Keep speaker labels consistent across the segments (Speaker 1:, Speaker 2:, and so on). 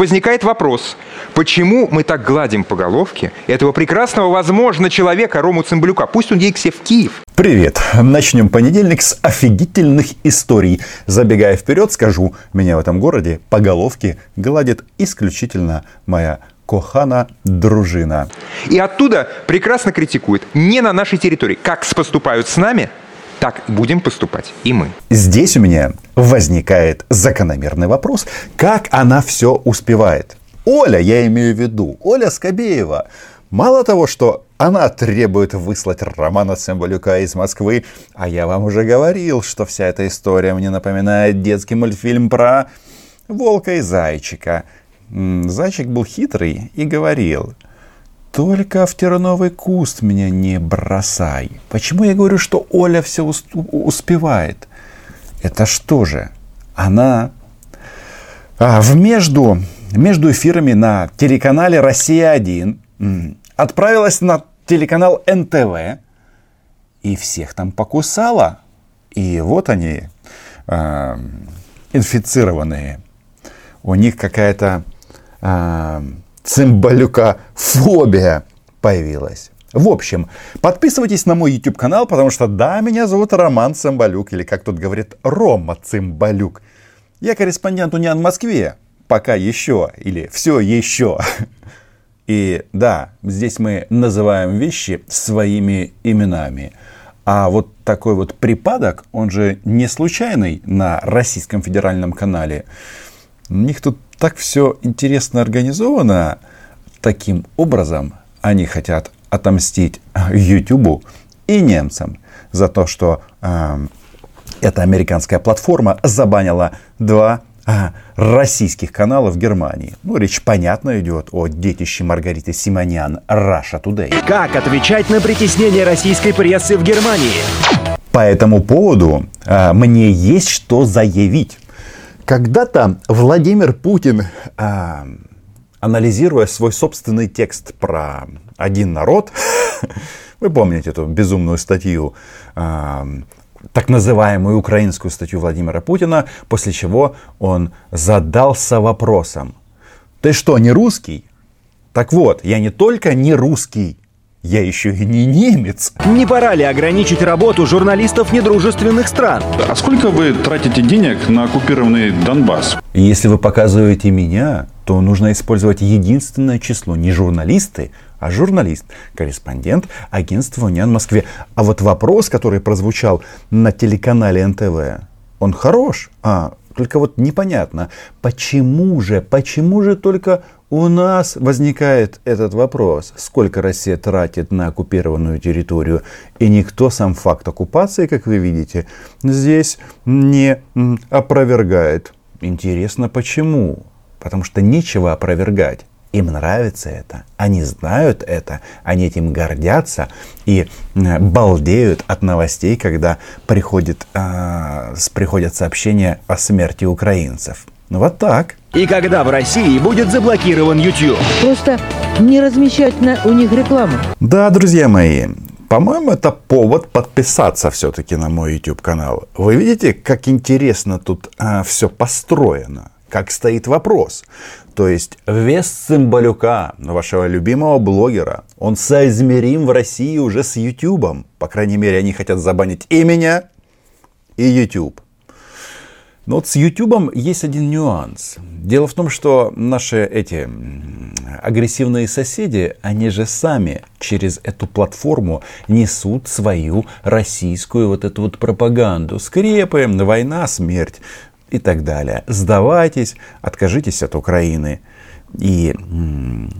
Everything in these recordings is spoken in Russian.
Speaker 1: возникает вопрос, почему мы так гладим по головке этого прекрасного, возможно, человека Рому Цымбалюка? Пусть он едет все в Киев.
Speaker 2: Привет! Начнем понедельник с офигительных историй. Забегая вперед, скажу, меня в этом городе по головке гладит исключительно моя Кохана дружина.
Speaker 1: И оттуда прекрасно критикует не на нашей территории. Как поступают с нами, так будем поступать и мы.
Speaker 2: Здесь у меня возникает закономерный вопрос, как она все успевает. Оля, я имею в виду, Оля Скобеева, мало того, что она требует выслать Романа Цымбалюка из Москвы, а я вам уже говорил, что вся эта история мне напоминает детский мультфильм про волка и зайчика – Зайчик был хитрый и говорил, только в терновый куст меня не бросай. Почему я говорю, что Оля все успевает? Это что же? Она а, в между, между эфирами на телеканале «Россия-1» отправилась на телеканал НТВ и всех там покусала. И вот они, э, инфицированные. У них какая-то э, цимбалюка фобия появилась. В общем, подписывайтесь на мой YouTube канал, потому что да, меня зовут Роман Цымбалюк, или как тут говорит, Рома Цымбалюк. Я корреспондент Униан в Москве, пока еще, или все еще. И да, здесь мы называем вещи своими именами. А вот такой вот припадок, он же не случайный на Российском федеральном канале. У них тут так все интересно организовано. Таким образом, они хотят отомстить Ютубу и немцам за то, что э, эта американская платформа забанила два э, российских канала в Германии. Ну, речь, понятно, идет о детище Маргариты Симонян Russia Today.
Speaker 3: Как отвечать на притеснение российской прессы в Германии?
Speaker 2: По этому поводу э, мне есть что заявить. Когда-то Владимир Путин, э, анализируя свой собственный текст про один народ, вы помните эту безумную статью, э, так называемую украинскую статью Владимира Путина, после чего он задался вопросом, ты что, не русский? Так вот, я не только не русский, я еще и не немец.
Speaker 3: Не пора ли ограничить работу журналистов недружественных стран?
Speaker 4: А сколько вы тратите денег на оккупированный Донбасс?
Speaker 2: Если вы показываете меня, то нужно использовать единственное число. Не журналисты, а журналист, корреспондент агентства «Униан» в Москве. А вот вопрос, который прозвучал на телеканале НТВ, он хорош, а только вот непонятно, почему же, почему же только у нас возникает этот вопрос, сколько Россия тратит на оккупированную территорию, и никто сам факт оккупации, как вы видите, здесь не опровергает. Интересно, почему? Потому что нечего опровергать. Им нравится это, они знают это, они этим гордятся и балдеют от новостей, когда приходит, э, приходят сообщения о смерти украинцев. Ну вот так.
Speaker 3: И когда в России будет заблокирован YouTube?
Speaker 5: Просто не размещать на, у них рекламу.
Speaker 2: Да, друзья мои, по-моему, это повод подписаться все-таки на мой YouTube канал. Вы видите, как интересно тут а, все построено? Как стоит вопрос? То есть вес Цымбалюка, вашего любимого блогера, он соизмерим в России уже с YouTube. По крайней мере, они хотят забанить и меня, и YouTube. Но вот с YouTube есть один нюанс. Дело в том, что наши эти агрессивные соседи, они же сами через эту платформу несут свою российскую вот эту вот пропаганду. Скрепы, война, смерть и так далее. Сдавайтесь, откажитесь от Украины. И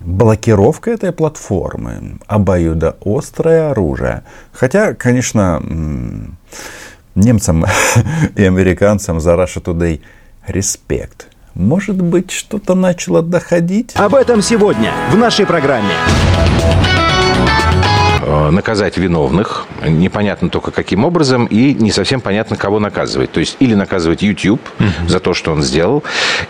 Speaker 2: блокировка этой платформы обоюдоострое оружие. Хотя, конечно, немцам и американцам за Russia Today респект. Может быть, что-то начало доходить?
Speaker 3: Об этом сегодня в нашей программе.
Speaker 6: Э, наказать виновных, непонятно только каким образом, и не совсем понятно, кого наказывать. То есть или наказывать YouTube за то, что он сделал,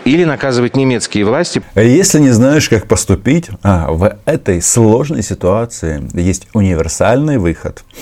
Speaker 6: или наказывать немецкие власти.
Speaker 2: Если не знаешь, как поступить, а, в этой сложной ситуации есть универсальный выход –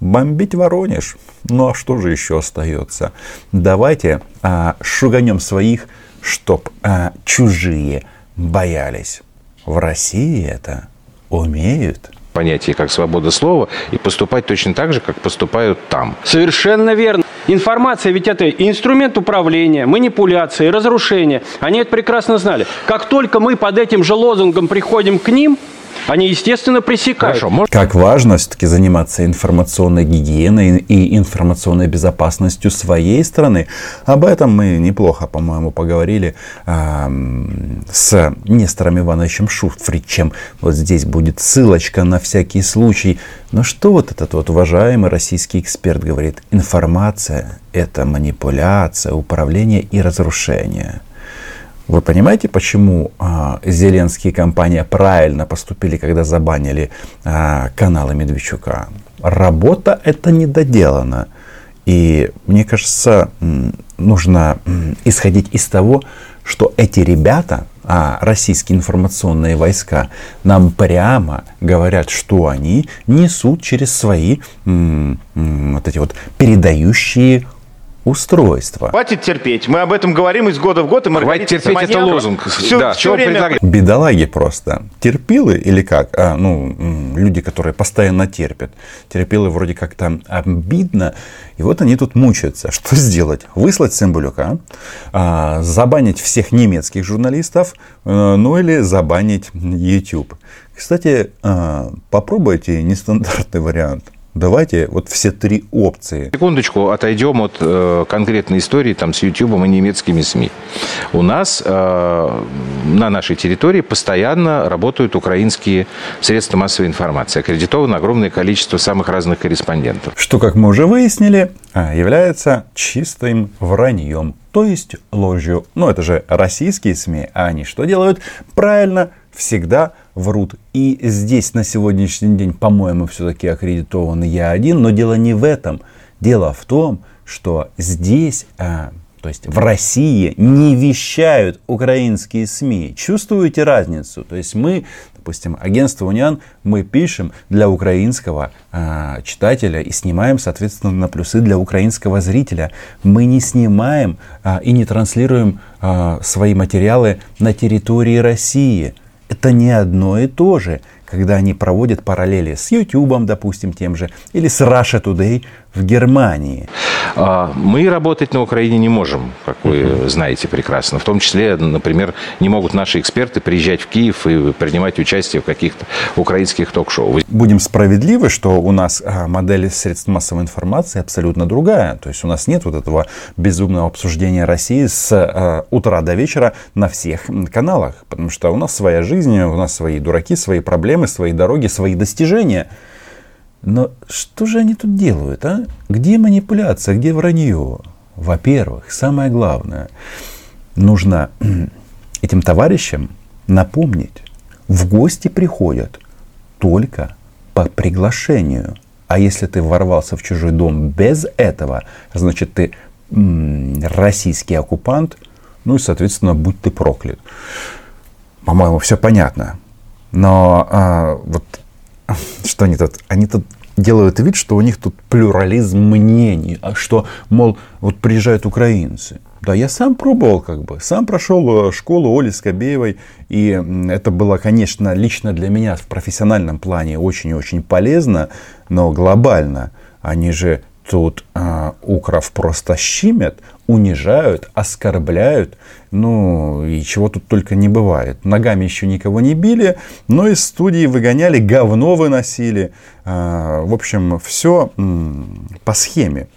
Speaker 2: бомбить Воронеж. Ну а что же еще остается? Давайте а, шуганем своих, чтоб а, чужие боялись. В России это умеют.
Speaker 6: понятие как свобода слова и поступать точно так же, как поступают там.
Speaker 7: Совершенно верно. Информация ведь это инструмент управления, манипуляции, разрушения. Они это прекрасно знали. Как только мы под этим же лозунгом приходим к ним, они, естественно, пресекают.
Speaker 6: Хорошо, может,
Speaker 2: Как важно все-таки заниматься информационной гигиеной и информационной безопасностью своей страны. Об этом мы неплохо, по-моему, поговорили ам, с Нестором Ивановичем Шуфричем. Вот здесь будет ссылочка на всякий случай. Но что вот этот вот уважаемый российский эксперт говорит? Информация – это манипуляция, управление и разрушение. Вы понимаете, почему а, Зеленский и компания правильно поступили, когда забанили а, каналы Медведчука? Работа это не доделана. И мне кажется, нужно исходить из того, что эти ребята, а, российские информационные войска, нам прямо говорят, что они несут через свои вот эти вот передающие устройства.
Speaker 8: Хватит терпеть. Мы об этом говорим из года в год. И
Speaker 6: хватит терпеть, это
Speaker 8: Симоненко
Speaker 6: лозунг.
Speaker 8: Все,
Speaker 6: Да,
Speaker 8: все время?
Speaker 2: Бедолаги просто. Терпилы или как? А, ну, люди, которые постоянно терпят. Терпилы вроде как там обидно. И вот они тут мучаются. Что сделать? Выслать Цымбалюка, а, забанить всех немецких журналистов, э, ну или забанить YouTube. Кстати, а, попробуйте нестандартный вариант. Давайте вот все три опции.
Speaker 6: Секундочку, отойдем от э, конкретной истории там, с YouTube и немецкими СМИ. У нас э, на нашей территории постоянно работают украинские средства массовой информации. Аккредитовано огромное количество самых разных корреспондентов.
Speaker 2: Что, как мы уже выяснили, а, является чистым враньем, то есть ложью. Ну, это же российские СМИ, а они что делают? Правильно, всегда врут. И здесь на сегодняшний день, по-моему, все-таки аккредитован я один, но дело не в этом. Дело в том, что здесь, а, то есть в России, не вещают украинские СМИ. Чувствуете разницу? То есть мы, допустим, агентство Униан, мы пишем для украинского а, читателя и снимаем, соответственно, на плюсы для украинского зрителя. Мы не снимаем а, и не транслируем а, свои материалы на территории России. Это не одно и то же, когда они проводят параллели с YouTube, допустим, тем же, или с Russia Today в Германии.
Speaker 6: А, Мы работать на Украине не можем, как вы знаете прекрасно. В том числе, например, не могут наши эксперты приезжать в Киев и принимать участие в каких-то украинских ток-шоу.
Speaker 2: Будем справедливы, что у нас а, модель средств массовой информации абсолютно другая. То есть у нас нет вот этого безумного обсуждения России с а, утра до вечера на всех каналах. Потому что у нас своя жизнь, у нас свои дураки, свои проблемы, свои дороги, свои достижения. Но что же они тут делают, а? Где манипуляция, где вранье? Во-первых, самое главное, нужно этим товарищам напомнить, в гости приходят только по приглашению. А если ты ворвался в чужой дом без этого, значит ты российский оккупант, ну и, соответственно, будь ты проклят. По-моему, все понятно. Но а, вот что они тут? Они тут делают вид, что у них тут плюрализм мнений, а что, мол, вот приезжают украинцы. Да, я сам пробовал, как бы, сам прошел э, школу Оли Скобеевой, и это было, конечно, лично для меня в профессиональном плане очень и очень полезно, но глобально они же тут а, укров просто щимят, унижают, оскорбляют, ну и чего тут только не бывает. Ногами еще никого не били, но из студии выгоняли, говно выносили. А, в общем, все по схеме.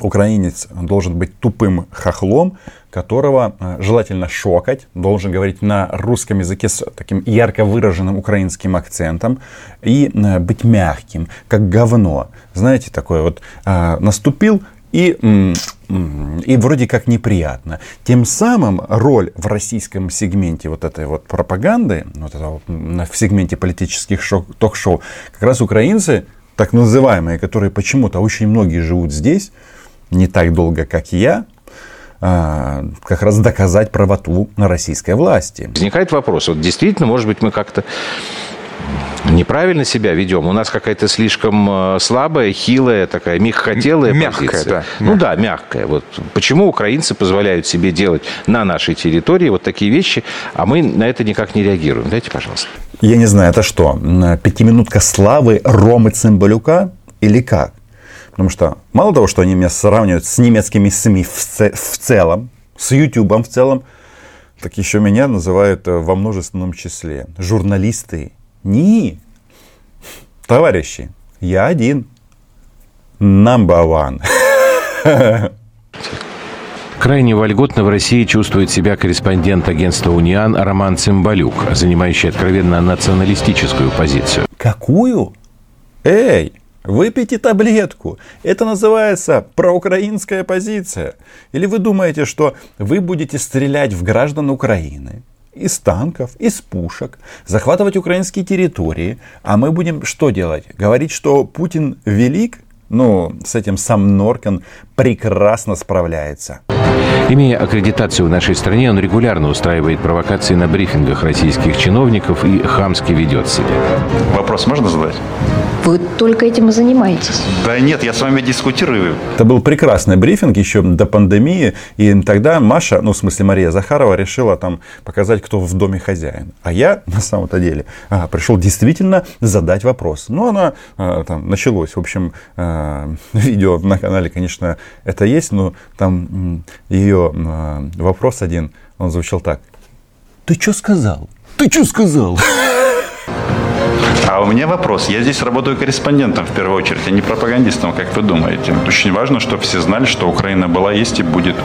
Speaker 2: Украинец должен быть тупым хохлом, которого а, желательно шокать, должен говорить на русском языке с таким ярко выраженным украинским акцентом и а, быть мягким, как говно. Знаете, такое вот а, наступил и, и вроде как неприятно. Тем самым роль в российском сегменте вот этой вот пропаганды, вот этого, в сегменте политических шо- ток-шоу, как раз украинцы, так называемые, которые почему-то очень многие живут здесь, не так долго, как я, а, как раз доказать правоту российской власти.
Speaker 6: Возникает вопрос, вот действительно, может быть, мы как-то неправильно себя ведем. У нас какая-то слишком э, слабая, хилая, такая мягкотелая
Speaker 1: Мягкая,
Speaker 6: позиция.
Speaker 1: да,
Speaker 6: Ну да, мягкая. Вот почему украинцы позволяют себе делать на нашей территории вот такие вещи, а мы на это никак не реагируем? Дайте, пожалуйста.
Speaker 2: Я не знаю, это что, пятиминутка славы Ромы Цымбалюка или как? Потому что мало того, что они меня сравнивают с немецкими СМИ в, ц- в целом, с Ютубом в целом, так еще меня называют э, во множественном числе. Журналисты. Не. Товарищи, я один. Number one.
Speaker 6: Крайне вольготно в России чувствует себя корреспондент агентства «Униан» Роман Цымбалюк, занимающий откровенно националистическую позицию.
Speaker 2: Какую? Эй, выпейте таблетку. Это называется проукраинская позиция. Или вы думаете, что вы будете стрелять в граждан Украины? Из танков, из пушек, захватывать украинские территории. А мы будем что делать? Говорить, что Путин велик? Ну, с этим сам Норкин прекрасно справляется.
Speaker 6: Имея аккредитацию в нашей стране, он регулярно устраивает провокации на брифингах российских чиновников и хамски ведет себя.
Speaker 4: Вопрос можно задать?
Speaker 9: Вы только этим и занимаетесь.
Speaker 4: Да нет, я с вами дискутирую.
Speaker 2: Это был прекрасный брифинг еще до пандемии. И тогда Маша, ну, в смысле Мария Захарова, решила там показать, кто в доме хозяин. А я, на самом-то деле, а, пришел действительно задать вопрос. Ну, она а, там началось. В общем, а, видео на канале, конечно, это есть, но там ее а, вопрос один, он звучал так. Ты что сказал? Ты что сказал?
Speaker 4: А у меня вопрос. Я здесь работаю корреспондентом в первую очередь, а не пропагандистом, как вы думаете. Очень важно, чтобы все знали, что Украина была, есть и будет.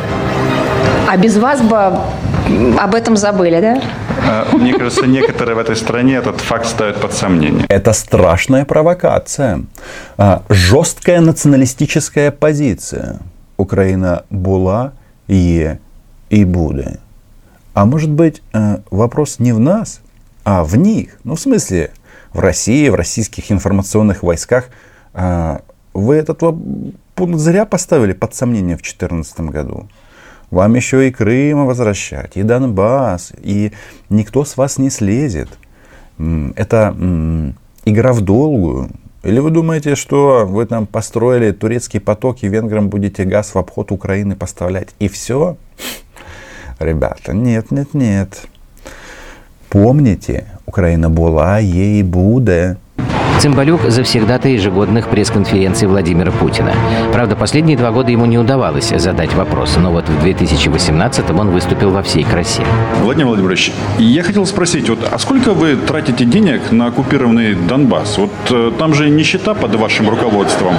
Speaker 9: А без вас бы об этом забыли, да?
Speaker 4: А, Мне кажется, некоторые в этой стране этот факт ставят под сомнение.
Speaker 2: Это страшная провокация. А, Жесткая националистическая позиция. Украина була, є и буде. А может быть, э, вопрос не в нас, а в них. Ну, в смысле, в России, в российских информационных войсках. А, Вы этот пункт зря поставили под сомнение в 2014 году. Вам еще и Крым возвращать, и Донбасс, и никто с вас не слезет. Это игра в долгую. Или вы думаете, что вы там построили турецкий поток и венграм будете газ в обход Украины поставлять? И все? Ребята, нет, нет, нет. Помните, Украина была, ей буде.
Speaker 10: Цымбалюк завсегдата ежегодных пресс-конференций Владимира Путина. Правда, последние два года ему не удавалось задать вопрос, но вот в 2018 он выступил во всей красе.
Speaker 4: Владимир Владимирович, я хотел спросить, вот, а сколько вы тратите денег на оккупированный Донбасс? Вот э, там же нищета под вашим руководством,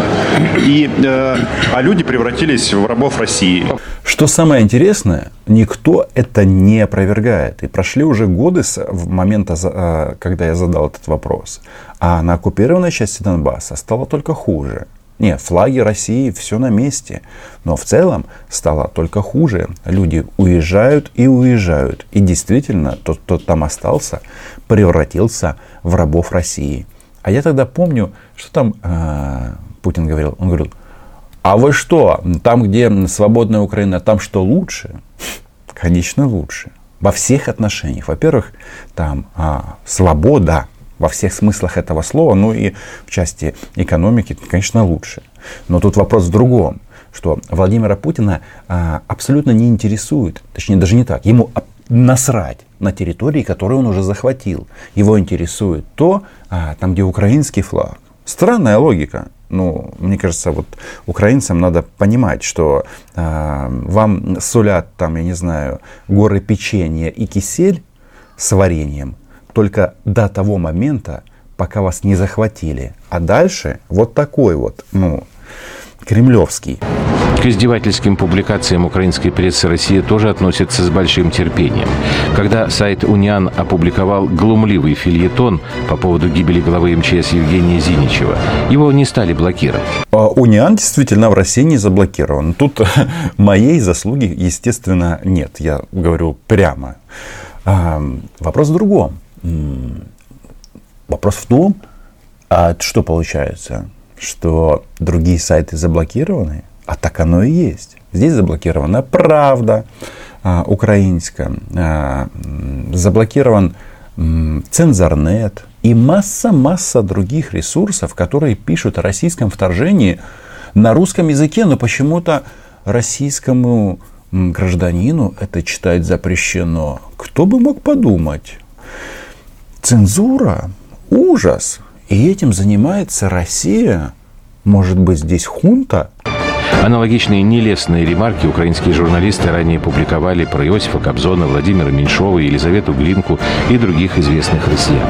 Speaker 4: и, э, а люди превратились в рабов России.
Speaker 2: Что самое интересное, никто это не опровергает. И прошли уже годы с момента, э, когда я задал этот вопрос. А на оккупированной части Донбасса стало только хуже. Нет, флаги России, все на месте. Но в целом стало только хуже. Люди уезжают и уезжают. И действительно, тот, кто там остался, превратился в рабов России. А я тогда помню, что там э, Путин говорил. Он говорил, а вы что, там, где свободная Украина, там что лучше? Конечно, лучше. Во всех отношениях. Во-первых, там а, свобода во всех смыслах этого слова, ну и в части экономики, конечно, лучше. Но тут вопрос в другом, что Владимира Путина а, абсолютно не интересует, точнее даже не так, ему насрать на территории, которые он уже захватил. Его интересует то, а, там, где украинский флаг. Странная логика. Ну, мне кажется, вот украинцам надо понимать, что а, вам сулят там, я не знаю, горы печенья и кисель с вареньем только до того момента, пока вас не захватили. А дальше вот такой вот, ну, кремлевский.
Speaker 6: К издевательским публикациям украинской прессы России тоже относится с большим терпением. Когда сайт «Униан» опубликовал глумливый фильетон по поводу гибели главы МЧС Евгения Зиничева, его не стали блокировать.
Speaker 2: А Униан действительно в России не заблокирован. Тут моей заслуги, естественно, нет. Я говорю прямо. Вопрос в другом. Вопрос в том, а что получается, что другие сайты заблокированы, а так оно и есть. Здесь заблокирована правда а, украинская, а, заблокирован цензорнет, и масса-масса других ресурсов, которые пишут о российском вторжении на русском языке, но почему-то российскому гражданину это читать запрещено. Кто бы мог подумать? Цензура, ужас. И этим занимается Россия. Может быть, здесь хунта?
Speaker 6: Аналогичные нелестные ремарки украинские журналисты ранее публиковали про Иосифа Кобзона, Владимира Меньшова, Елизавету Глинку и других известных россиян.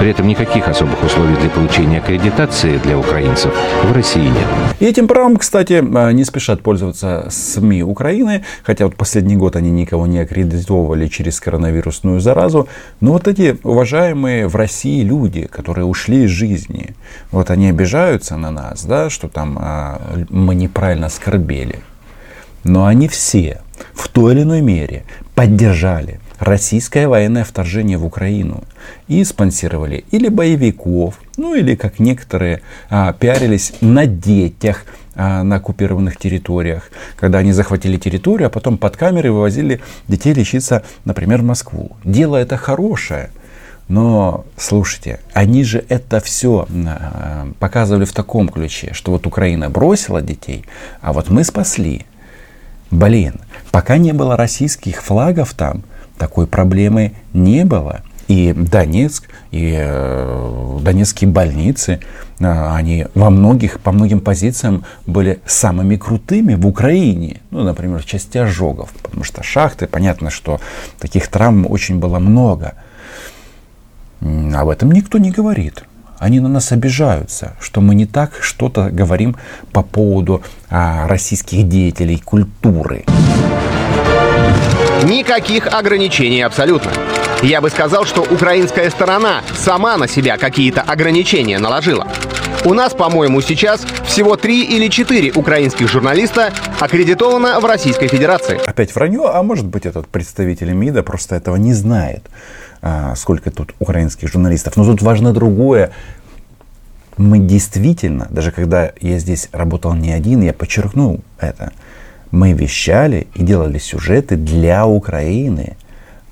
Speaker 6: При этом никаких особых условий для получения аккредитации для украинцев в России нет.
Speaker 2: И этим правом, кстати, не спешат пользоваться СМИ Украины, хотя вот последний год они никого не аккредитовывали через коронавирусную заразу. Но вот эти уважаемые в России люди, которые ушли из жизни, вот они обижаются на нас, да, что там а, мы неправильно оскорбили. Но они все в той или иной мере поддержали российское военное вторжение в Украину и спонсировали или боевиков, ну или как некоторые а, пиарились на детях а, на оккупированных территориях, когда они захватили территорию, а потом под камеры вывозили детей лечиться, например, в Москву. Дело это хорошее, но, слушайте, они же это все а, показывали в таком ключе, что вот Украина бросила детей, а вот мы спасли. Блин, пока не было российских флагов там, такой проблемы не было. И Донецк, и э, донецкие больницы, э, они во многих, по многим позициям были самыми крутыми в Украине. Ну, например, в части ожогов. Потому что шахты, понятно, что таких травм очень было много. Об этом никто не говорит. Они на нас обижаются, что мы не так что-то говорим по поводу а, российских деятелей культуры.
Speaker 11: Никаких ограничений абсолютно. Я бы сказал, что украинская сторона сама на себя какие-то ограничения наложила. У нас, по-моему, сейчас всего три или четыре украинских журналиста аккредитовано в Российской Федерации.
Speaker 2: Опять вранье, а может быть этот представитель МИДа просто этого не знает, а, сколько тут украинских журналистов. Но тут важно другое. Мы действительно, даже когда я здесь работал не один, я подчеркнул это – мы вещали и делали сюжеты для Украины,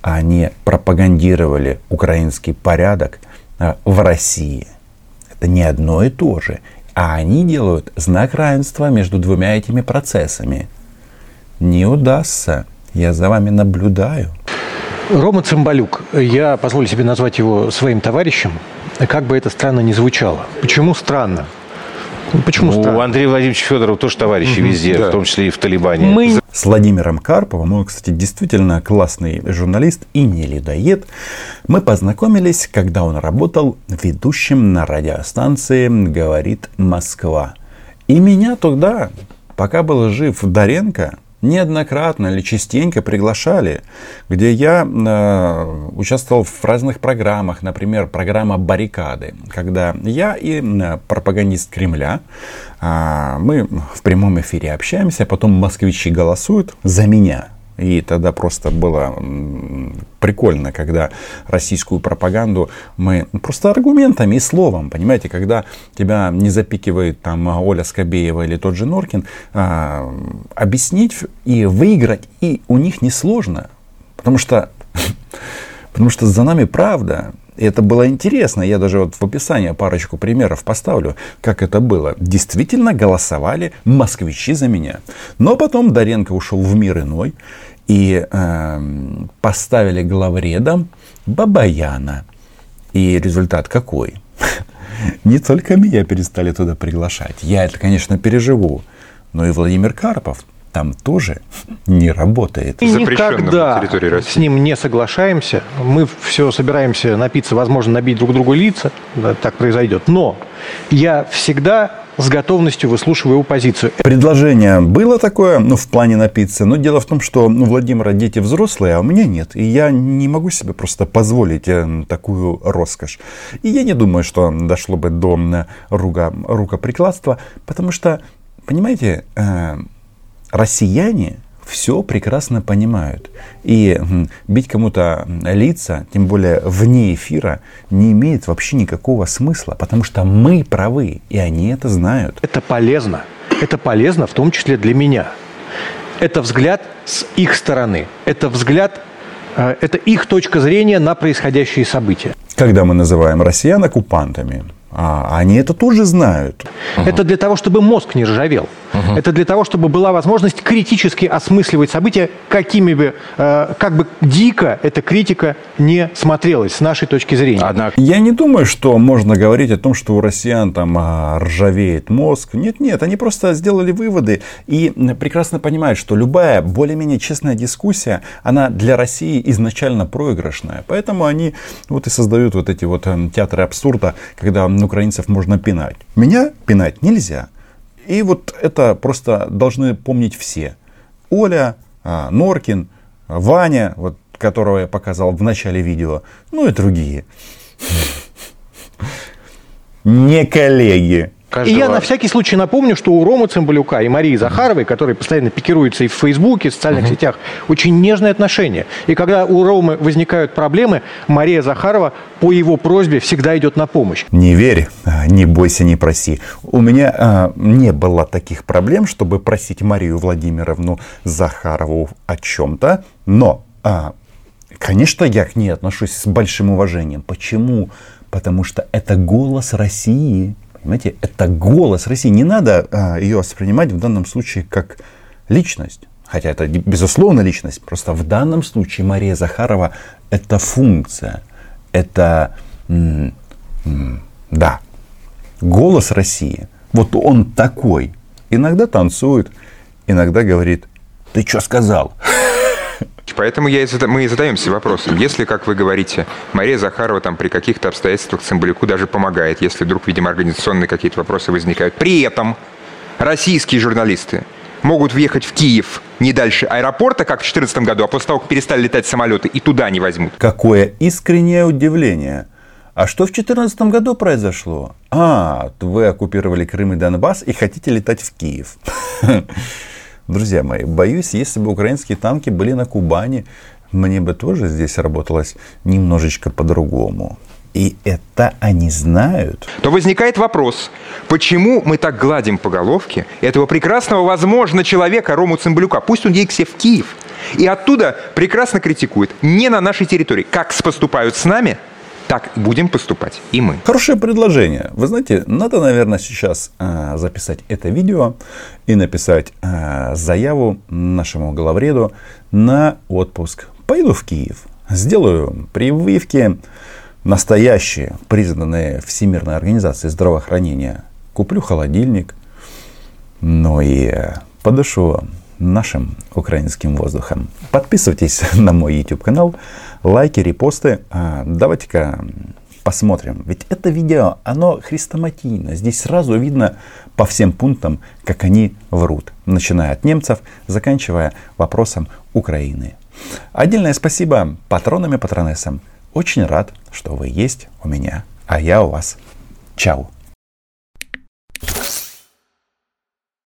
Speaker 2: а не пропагандировали украинский порядок а, в России. Это не одно и то же. А они делают знак равенства между двумя этими процессами. Не удастся. Я за вами наблюдаю.
Speaker 12: Рома Цымбалюк, я позволю себе назвать его своим товарищем, как бы это странно ни звучало. Почему странно?
Speaker 6: Ну, почему ну, У Андрея Владимировича Федорова тоже товарищи угу, везде, да. в том числе и в Талибане.
Speaker 2: Мы... С Владимиром Карповым, он, кстати, действительно классный журналист и не людоед, мы познакомились, когда он работал ведущим на радиостанции «Говорит Москва». И меня тогда, пока был жив Доренко, неоднократно или частенько приглашали, где я э, участвовал в разных программах, например, программа «Баррикады», когда я и э, пропагандист Кремля, э, мы в прямом эфире общаемся, а потом москвичи голосуют за меня, и тогда просто было прикольно, когда российскую пропаганду мы просто аргументами и словом, понимаете, когда тебя не запикивает там Оля Скобеева или тот же Норкин, а, объяснить и выиграть и у них несложно, потому что, потому что за нами правда, и это было интересно. Я даже вот в описании парочку примеров поставлю, как это было. Действительно голосовали москвичи за меня. Но потом Доренко ушел в мир иной и э, поставили главредом Бабаяна. И результат какой? Не только меня перестали туда приглашать. Я это, конечно, переживу. Но и Владимир Карпов там тоже не работает.
Speaker 12: И никогда с ним не соглашаемся. Мы все собираемся напиться, возможно, набить друг другу лица. Да, так произойдет. Но я всегда с готовностью выслушиваю его позицию.
Speaker 2: Предложение было такое, ну, в плане напиться, но дело в том, что ну, у Владимира дети взрослые, а у меня нет. И я не могу себе просто позволить э, такую роскошь. И я не думаю, что дошло бы до рука, рукоприкладства, потому что, понимаете, э, россияне все прекрасно понимают. И бить кому-то лица, тем более вне эфира, не имеет вообще никакого смысла, потому что мы правы, и они это знают.
Speaker 12: Это полезно. Это полезно в том числе для меня. Это взгляд с их стороны. Это взгляд, э, это их точка зрения на происходящие события.
Speaker 2: когда мы называем россиян оккупантами, а они это тоже знают.
Speaker 12: Это для того, чтобы мозг не ржавел. Это для того, чтобы была возможность критически осмысливать события, какими бы, э, как бы дико эта критика не смотрелась с нашей точки зрения.
Speaker 6: Однако
Speaker 2: Я не думаю, что можно говорить о том, что у россиян там а, ржавеет мозг. Нет, нет, они просто сделали выводы и прекрасно понимают, что любая более-менее честная дискуссия, она для России изначально проигрышная. Поэтому они вот и создают вот эти вот эм, театры абсурда, когда украинцев можно пинать. Меня пинать нельзя. И вот это просто должны помнить все. Оля, а, Норкин, Ваня, вот, которого я показал в начале видео, ну и другие. Не коллеги.
Speaker 12: И я на всякий случай напомню, что у Ромы Цымбалюка и Марии Захаровой, которые постоянно пикируются и в Фейсбуке, и в социальных
Speaker 6: Мгм.
Speaker 12: сетях, очень нежные отношения. И когда у Ромы возникают проблемы, Мария Захарова по его просьбе всегда идет на помощь.
Speaker 2: Не верь, а, не бойся, не проси. У меня а, не было таких проблем, чтобы просить Марию Владимировну Захарову о чем-то, но, а, конечно, я к ней отношусь с большим уважением. Почему? Потому что это голос России. Понимаете, это голос России. Не надо а, ее воспринимать в данном случае как личность. Хотя это безусловно личность. Просто в данном случае Мария Захарова это функция. Это, да, голос России. Вот он такой. Иногда танцует, иногда говорит, ты что сказал?
Speaker 1: Поэтому я и зада- мы и задаемся вопросом, если, как вы говорите, Мария Захарова там при каких-то обстоятельствах Цымбалюку даже помогает, если вдруг, видимо, организационные какие-то вопросы возникают. При этом российские журналисты могут въехать в Киев не дальше аэропорта, как в 2014 году, а после того, как перестали летать самолеты, и туда не возьмут.
Speaker 2: Какое искреннее удивление. А что в 2014 году произошло? А, вы оккупировали Крым и Донбасс и хотите летать в Киев. Друзья мои, боюсь, если бы украинские танки были на Кубани, мне бы тоже здесь работалось немножечко по-другому. И это они знают.
Speaker 1: то возникает вопрос, почему мы так гладим по головке этого прекрасного, возможно, человека Рому Цымбалюка? Пусть он едет себе в Киев. И оттуда прекрасно критикует. Не на нашей территории. Как поступают с нами, так будем поступать и мы.
Speaker 2: Хорошее предложение. Вы знаете, надо, наверное, сейчас э, записать это видео и написать э, заяву нашему главреду на отпуск. Поеду в Киев, сделаю прививки настоящие, признанные Всемирной организацией здравоохранения. Куплю холодильник, ну и э, подышу нашим украинским воздухом. Подписывайтесь на мой YouTube канал, лайки, репосты. А, Давайте-ка посмотрим. Ведь это видео, оно хрестоматийно. Здесь сразу видно по всем пунктам, как они врут. Начиная от немцев, заканчивая вопросом Украины. Отдельное спасибо патронам и патронессам. Очень рад, что вы есть у меня, а я у вас. Чао.